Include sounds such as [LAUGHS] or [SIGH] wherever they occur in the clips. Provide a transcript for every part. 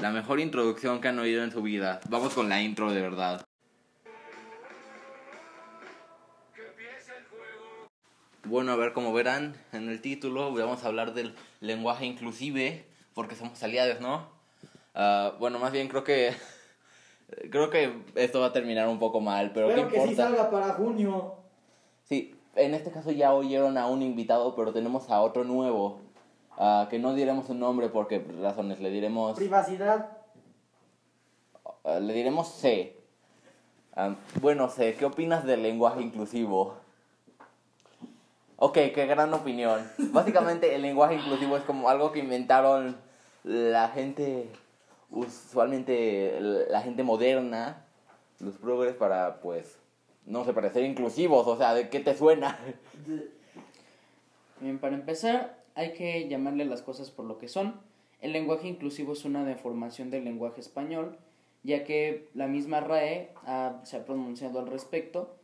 La mejor introducción que han oído en su vida. Vamos con la intro de verdad. Bueno, a ver, como verán en el título, vamos a hablar del lenguaje inclusive, porque somos aliados, ¿no? Ah, bueno, más bien creo que [LAUGHS] creo que esto va a terminar un poco mal, pero Espero ¿qué que sí importa? salga para junio. Sí, en este caso ya oyeron a un invitado, pero tenemos a otro nuevo, ah, que no diremos su nombre porque razones, le diremos Privacidad. le diremos C. Ah, bueno, C, ¿qué opinas del lenguaje inclusivo? Ok, qué gran opinión. Básicamente el lenguaje inclusivo es como algo que inventaron la gente, usualmente la gente moderna, los progres para, pues, no sé, para ser inclusivos, o sea, ¿de qué te suena? Bien, para empezar, hay que llamarle las cosas por lo que son. El lenguaje inclusivo es una deformación del lenguaje español, ya que la misma RAE se ha pronunciado al respecto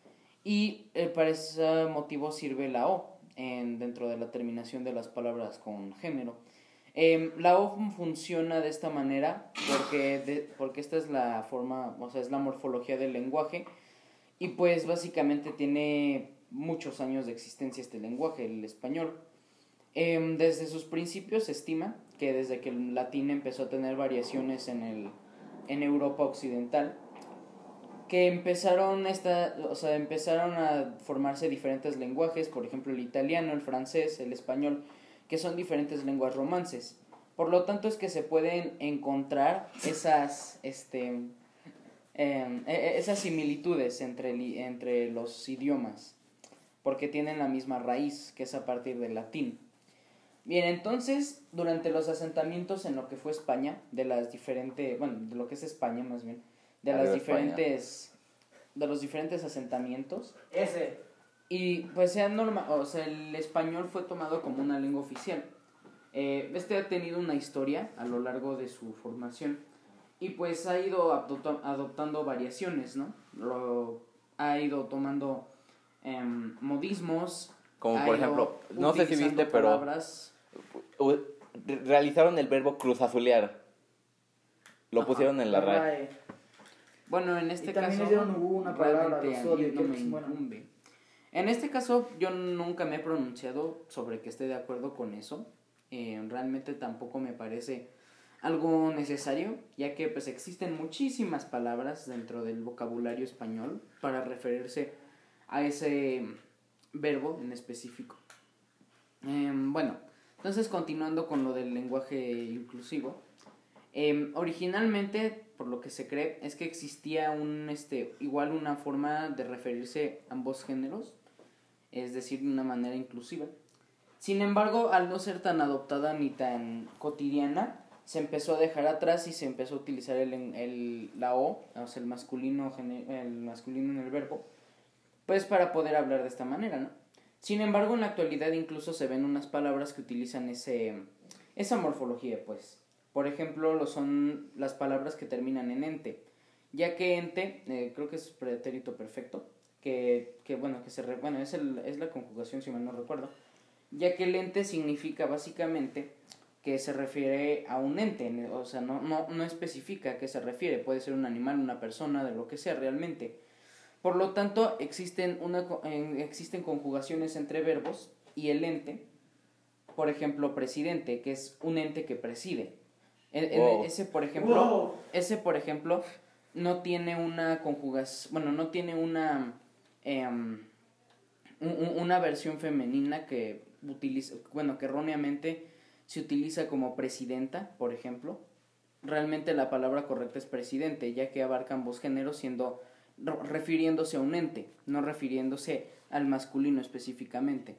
y eh, para ese motivo sirve la O en, dentro de la terminación de las palabras con género. Em, la O funciona de esta manera porque, de- porque esta es la forma, o sea, es la morfología del lenguaje y pues básicamente tiene muchos años de existencia este lenguaje, el español. Em, desde sus principios se estima que desde que el latín empezó a tener variaciones en, el, en Europa occidental, que empezaron, esta, o sea, empezaron a formarse diferentes lenguajes, por ejemplo el italiano, el francés, el español, que son diferentes lenguas romances. Por lo tanto es que se pueden encontrar esas, este, em, e- e- esas similitudes entre, entre los idiomas, porque tienen la misma raíz, que es a partir del latín. Bien, entonces, durante los asentamientos en lo que fue España, de las diferentes, bueno, de lo que es España más bien, de Arriba las España. diferentes, de los diferentes asentamientos, Ese. y pues sea normal, o sea, el español fue tomado como una lengua oficial. Eh, este ha tenido una historia a lo largo de su formación y pues ha ido adopta- adoptando variaciones, ¿no? Lo, ha ido tomando em, modismos. Como por ejemplo, no sé si viste, pero palabras. Realizaron el verbo cruzazulear. Lo Ajá. pusieron en la RAE. RAE. Bueno, en este Y también caso le dieron una palabra, los a mí odio, no que me incumbe. En este caso yo nunca me he pronunciado sobre que esté de acuerdo con eso. Eh, realmente tampoco me parece algo necesario, ya que pues existen muchísimas palabras dentro del vocabulario español para referirse a ese verbo en específico. Em, bueno, entonces continuando con lo del lenguaje inclusivo. Em, originalmente, por lo que se cree, es que existía un, este, igual una forma de referirse a ambos géneros, es decir, de una manera inclusiva. Sin embargo, al no ser tan adoptada ni tan cotidiana, se empezó a dejar atrás y se empezó a utilizar el, el, la O, o sea, el masculino, el masculino en el verbo, pues para poder hablar de esta manera, ¿no? Sin embargo, en la actualidad incluso se ven unas palabras que utilizan ese, esa morfología, pues. Por ejemplo, lo son las palabras que terminan en ente, ya que ente, eh, creo que es pretérito perfecto, que, que bueno, que se re- bueno, es, el, es la conjugación si mal no recuerdo, ya que el ente significa básicamente que se refiere a un ente, o sea, no, no, no especifica a qué se refiere, puede ser un animal, una persona, de lo que sea realmente. Por lo tanto, existen, una, existen conjugaciones entre verbos y el ente, por ejemplo, presidente, que es un ente que preside. En Wow. ese, por ejemplo, Wow. ese, por ejemplo, no tiene una conjugación, bueno, no tiene una, em, un- un- una versión femenina que utiliza, bueno, que erróneamente se utiliza como presidenta, por ejemplo. Realmente la palabra correcta es presidente, ya que abarca ambos géneros, siendo refiriéndose a un ente, no refiriéndose al masculino específicamente.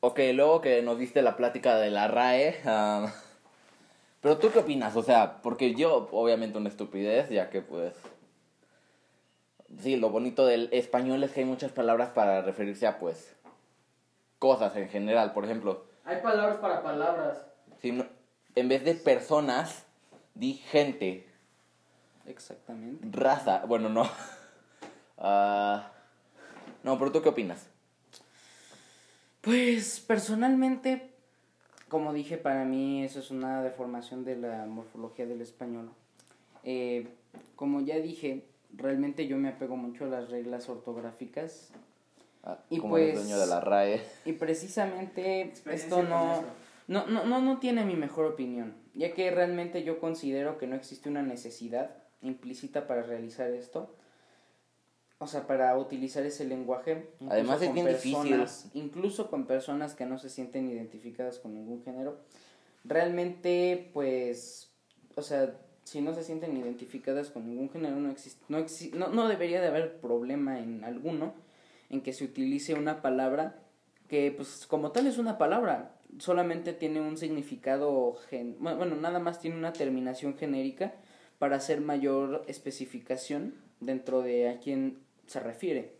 Ok, luego que nos diste la plática de la RAE, pero tú qué opinas, o sea, porque yo obviamente una estupidez, ya que pues... Sí, lo bonito del español es que hay muchas palabras para referirse a pues cosas en general, por ejemplo, Hay palabras para palabras. si no- en vez de personas, di gente, Exactamente. raza, bueno, no. [LAUGHS] Ah, no, pero tú qué opinas? Pues personalmente como dije, para mí eso es una deformación de la morfología del español. Eh, como ya dije, realmente yo me apego mucho a las reglas ortográficas Ah, Y como el pues- dueño de la RAE. y precisamente esto no, no, no, no, no tiene mi mejor opinión, ya que realmente yo considero que no existe una necesidad implícita para realizar esto. O sea, para utilizar ese lenguaje. Además es bien difícil. personas- Incluso con personas que no se sienten identificadas con ningún género. Realmente, pues, o sea, si no se sienten identificadas con ningún género, no, existe, no, exi- no, no debería de haber problema en alguno en que se utilice una palabra que, pues, como tal es una palabra, solamente tiene un significado, gen bueno, nada más tiene una terminación genérica para hacer mayor especificación dentro de a quién se refiere.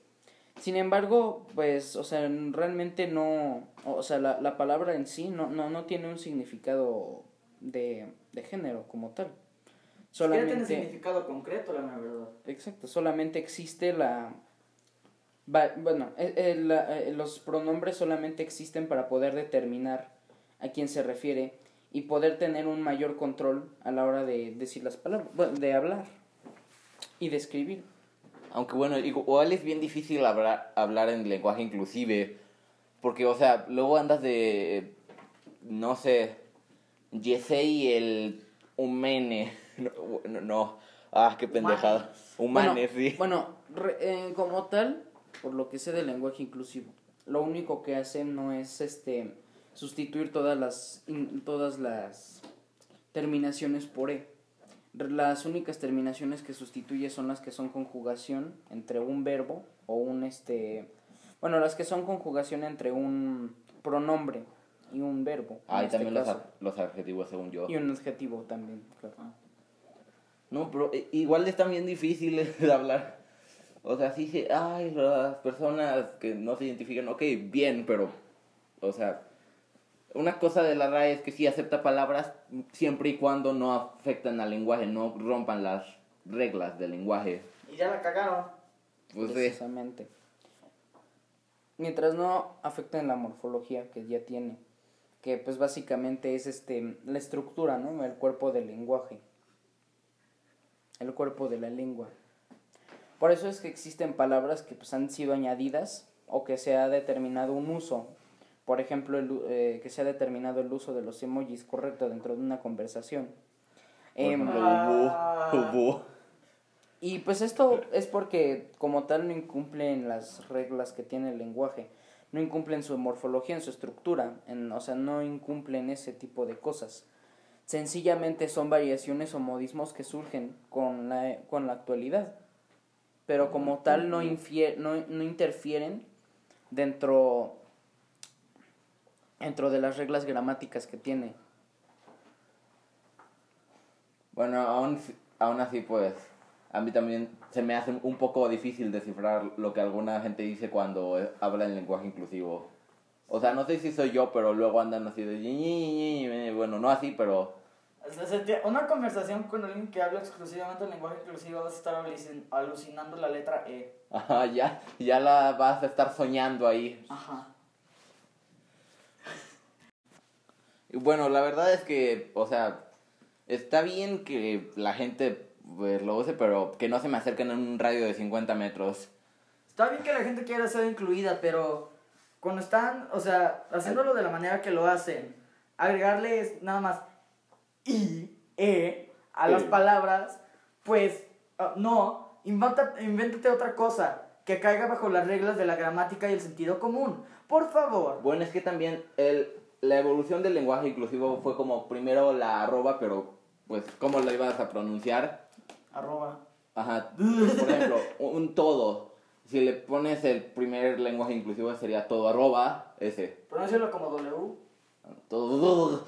Sin embargo, pues, o sea, realmente no, o sea, la, la palabra en sí no, no, no tiene un significado de, de género como tal. Solamente tiene significado concreto, la verdad. exacto, solamente existe la, bueno, eh, eh, la- eh, los pronombres solamente existen para poder determinar a quién se refiere y poder tener un mayor control a la hora de decir las palabras, bueno, de hablar y de escribir. Aunque bueno, igual es bien difícil hablar, hablar en lenguaje inclusive. Porque, o sea, luego andas de. No sé. Yesei el. Humene. [LAUGHS] No, no, no. Ah, qué pendejada. Humane, bueno, sí. Bueno, re- eh, como tal, por lo que sé del lenguaje inclusivo, lo único que hacen no es este sustituir todas las in- todas las terminaciones por e. Las únicas terminaciones que sustituye son las que son conjugación entre un verbo o un este bueno, las que son conjugación entre un pronombre y un verbo. Ah, y este también los, los adjetivos, según yo. y un adjetivo también, claro. No, pero eh, igual están bien difíciles [LAUGHS] de hablar. O sea, sí, sí, ay, las personas que no se identifican, ok, bien, pero, o sea, una cosa de la RAE es que sí acepta palabras siempre y cuando no afectan al lenguaje, no rompan las reglas del lenguaje. Y ya la cagaron. Pues sí. precisamente. Mientras no afecten la morfología que ya tiene, que pues básicamente es este la estructura, ¿no? El cuerpo del lenguaje. El cuerpo de la lengua. Por eso es que existen palabras que pues han sido añadidas o que se ha determinado un uso. Por ejemplo, el u- eh, que se ha determinado el uso de los emojis correcto dentro de una conversación. Por Em, ejemplo, Ah. hubo, hubo. y pues esto es porque como tal no incumplen las reglas que tiene el lenguaje, no incumplen su morfología, en su estructura, en, o sea, no incumplen ese tipo de cosas. Sencillamente son variaciones o modismos que surgen con la, con la actualidad, pero como tal no, infie- no, no interfieren dentro, dentro de las reglas gramáticas que tiene. Bueno, aún, aún así, pues, a mí también se me hace un poco difícil descifrar lo que alguna gente dice cuando eh, habla en lenguaje inclusivo. O sea, no sé si soy yo, pero luego andan así de... Bueno, no así, pero... Una conversación con alguien que habla exclusivamente en lenguaje inclusivo vas a estar alucin- alucinando la letra E. Ajá, ya, ya la vas a estar soñando ahí. Ajá. Y bueno, la verdad es que, o sea, está bien que la gente pues, lo use, pero que no se me acerquen en un radio de 50 metros. Está bien que la gente quiera ser incluida, pero cuando están, o sea, haciéndolo de la manera que lo hacen, agregarles nada más I, E a las palabras, pues ah, no, inventa, invéntate otra cosa que caiga bajo las reglas de la gramática y el sentido común. Por favor. Bueno, es que también el, la evolución del lenguaje inclusivo fue como primero la arroba, pero pues, ¿cómo lo ibas a pronunciar? Arroba. Ajá, por ejemplo, un todo. Si le pones el primer lenguaje inclusivo sería todo arroba, ese. Pronúncialo como W. Todo.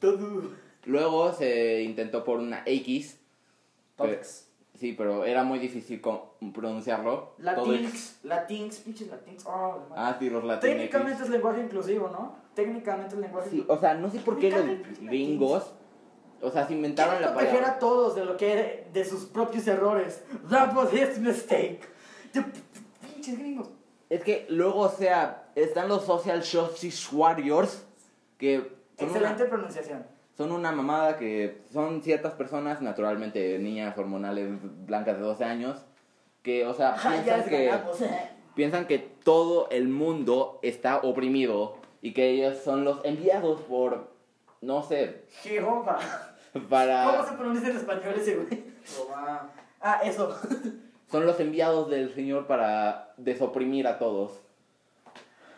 Todo. Luego se intentó por una X. sí, pero era muy difícil pronunciarlo. Todo es- Latinx. Latinx, pinches Latinx. Oh. Ah, sí, los latinos. Técnicamente es lenguaje inclusivo, ¿no? Técnicamente es lenguaje Sí, inclusivo. o sea, no sé por qué los gringos, o sea, se inventaron la proteger palabra. a todos de lo que de sus propios errores. That was his mistake. De- Pinches gringos. Es que luego, o sea, están los social justice warriors que son una- Excelente pronunciación. Son una mamada que son ciertas personas, naturalmente niñas hormonales blancas de 12 años, que, o sea, piensan que, piensan que todo el mundo está oprimido y que ellos son los enviados por, no sé, Jehová. ¿Cómo se para... pronuncia en español ese güey? Ah, eso. Son los enviados del Señor para desoprimir a todos.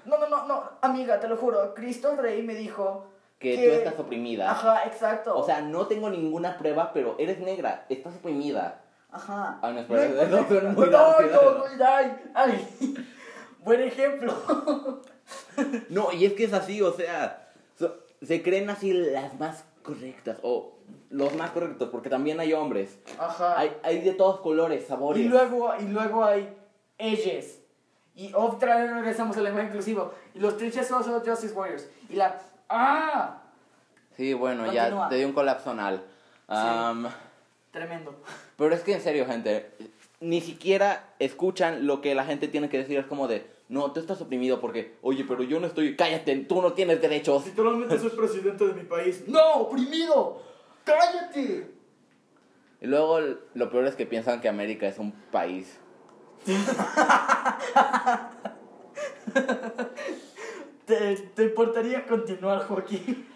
No, no, no, no, amiga, te lo juro. Cristo Rey me dijo Que tú estás oprimida. Ajá, exacto. O sea, no tengo ninguna prueba, pero eres negra, estás oprimida. Ajá. Ah, no, espera, No, no, rápido. no, no, ay, ay. Buen ejemplo. No, y es que es así, o sea, so- se creen así las más correctas, o los más correctos, porque también hay hombres. Ajá. Hay, hay de todos colores, sabores. Y luego, y luego hay ellos. Y otra vez regresamos al lenguaje inclusivo. Y los trinches son solo Justice Warriors. Y la. ¡Ah! Sí, bueno, ya te dio un colapso anal. Am, Tremendo. Pero es que en serio, gente, ni siquiera escuchan lo que la gente tiene que decir. Es como de, no, tú estás oprimido porque, oye, pero yo no estoy, cállate, tú no tienes derechos. Literalmente soy presidente de mi país. ¡No! ¡Oprimido! ¡Cállate! Y luego lo peor es que piensan que América es un país. [LAUGHS] ¿Te, te importaría continuar, Joaquín?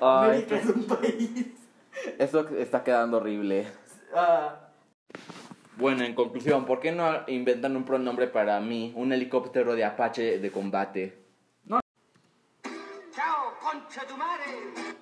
Ay, América es un país. Eso está quedando horrible. Ah, Bueno, en conclusión, ¿por qué no inventan un pronombre para mí? Un helicóptero de Apache de combate. Ciao, concha tu madre.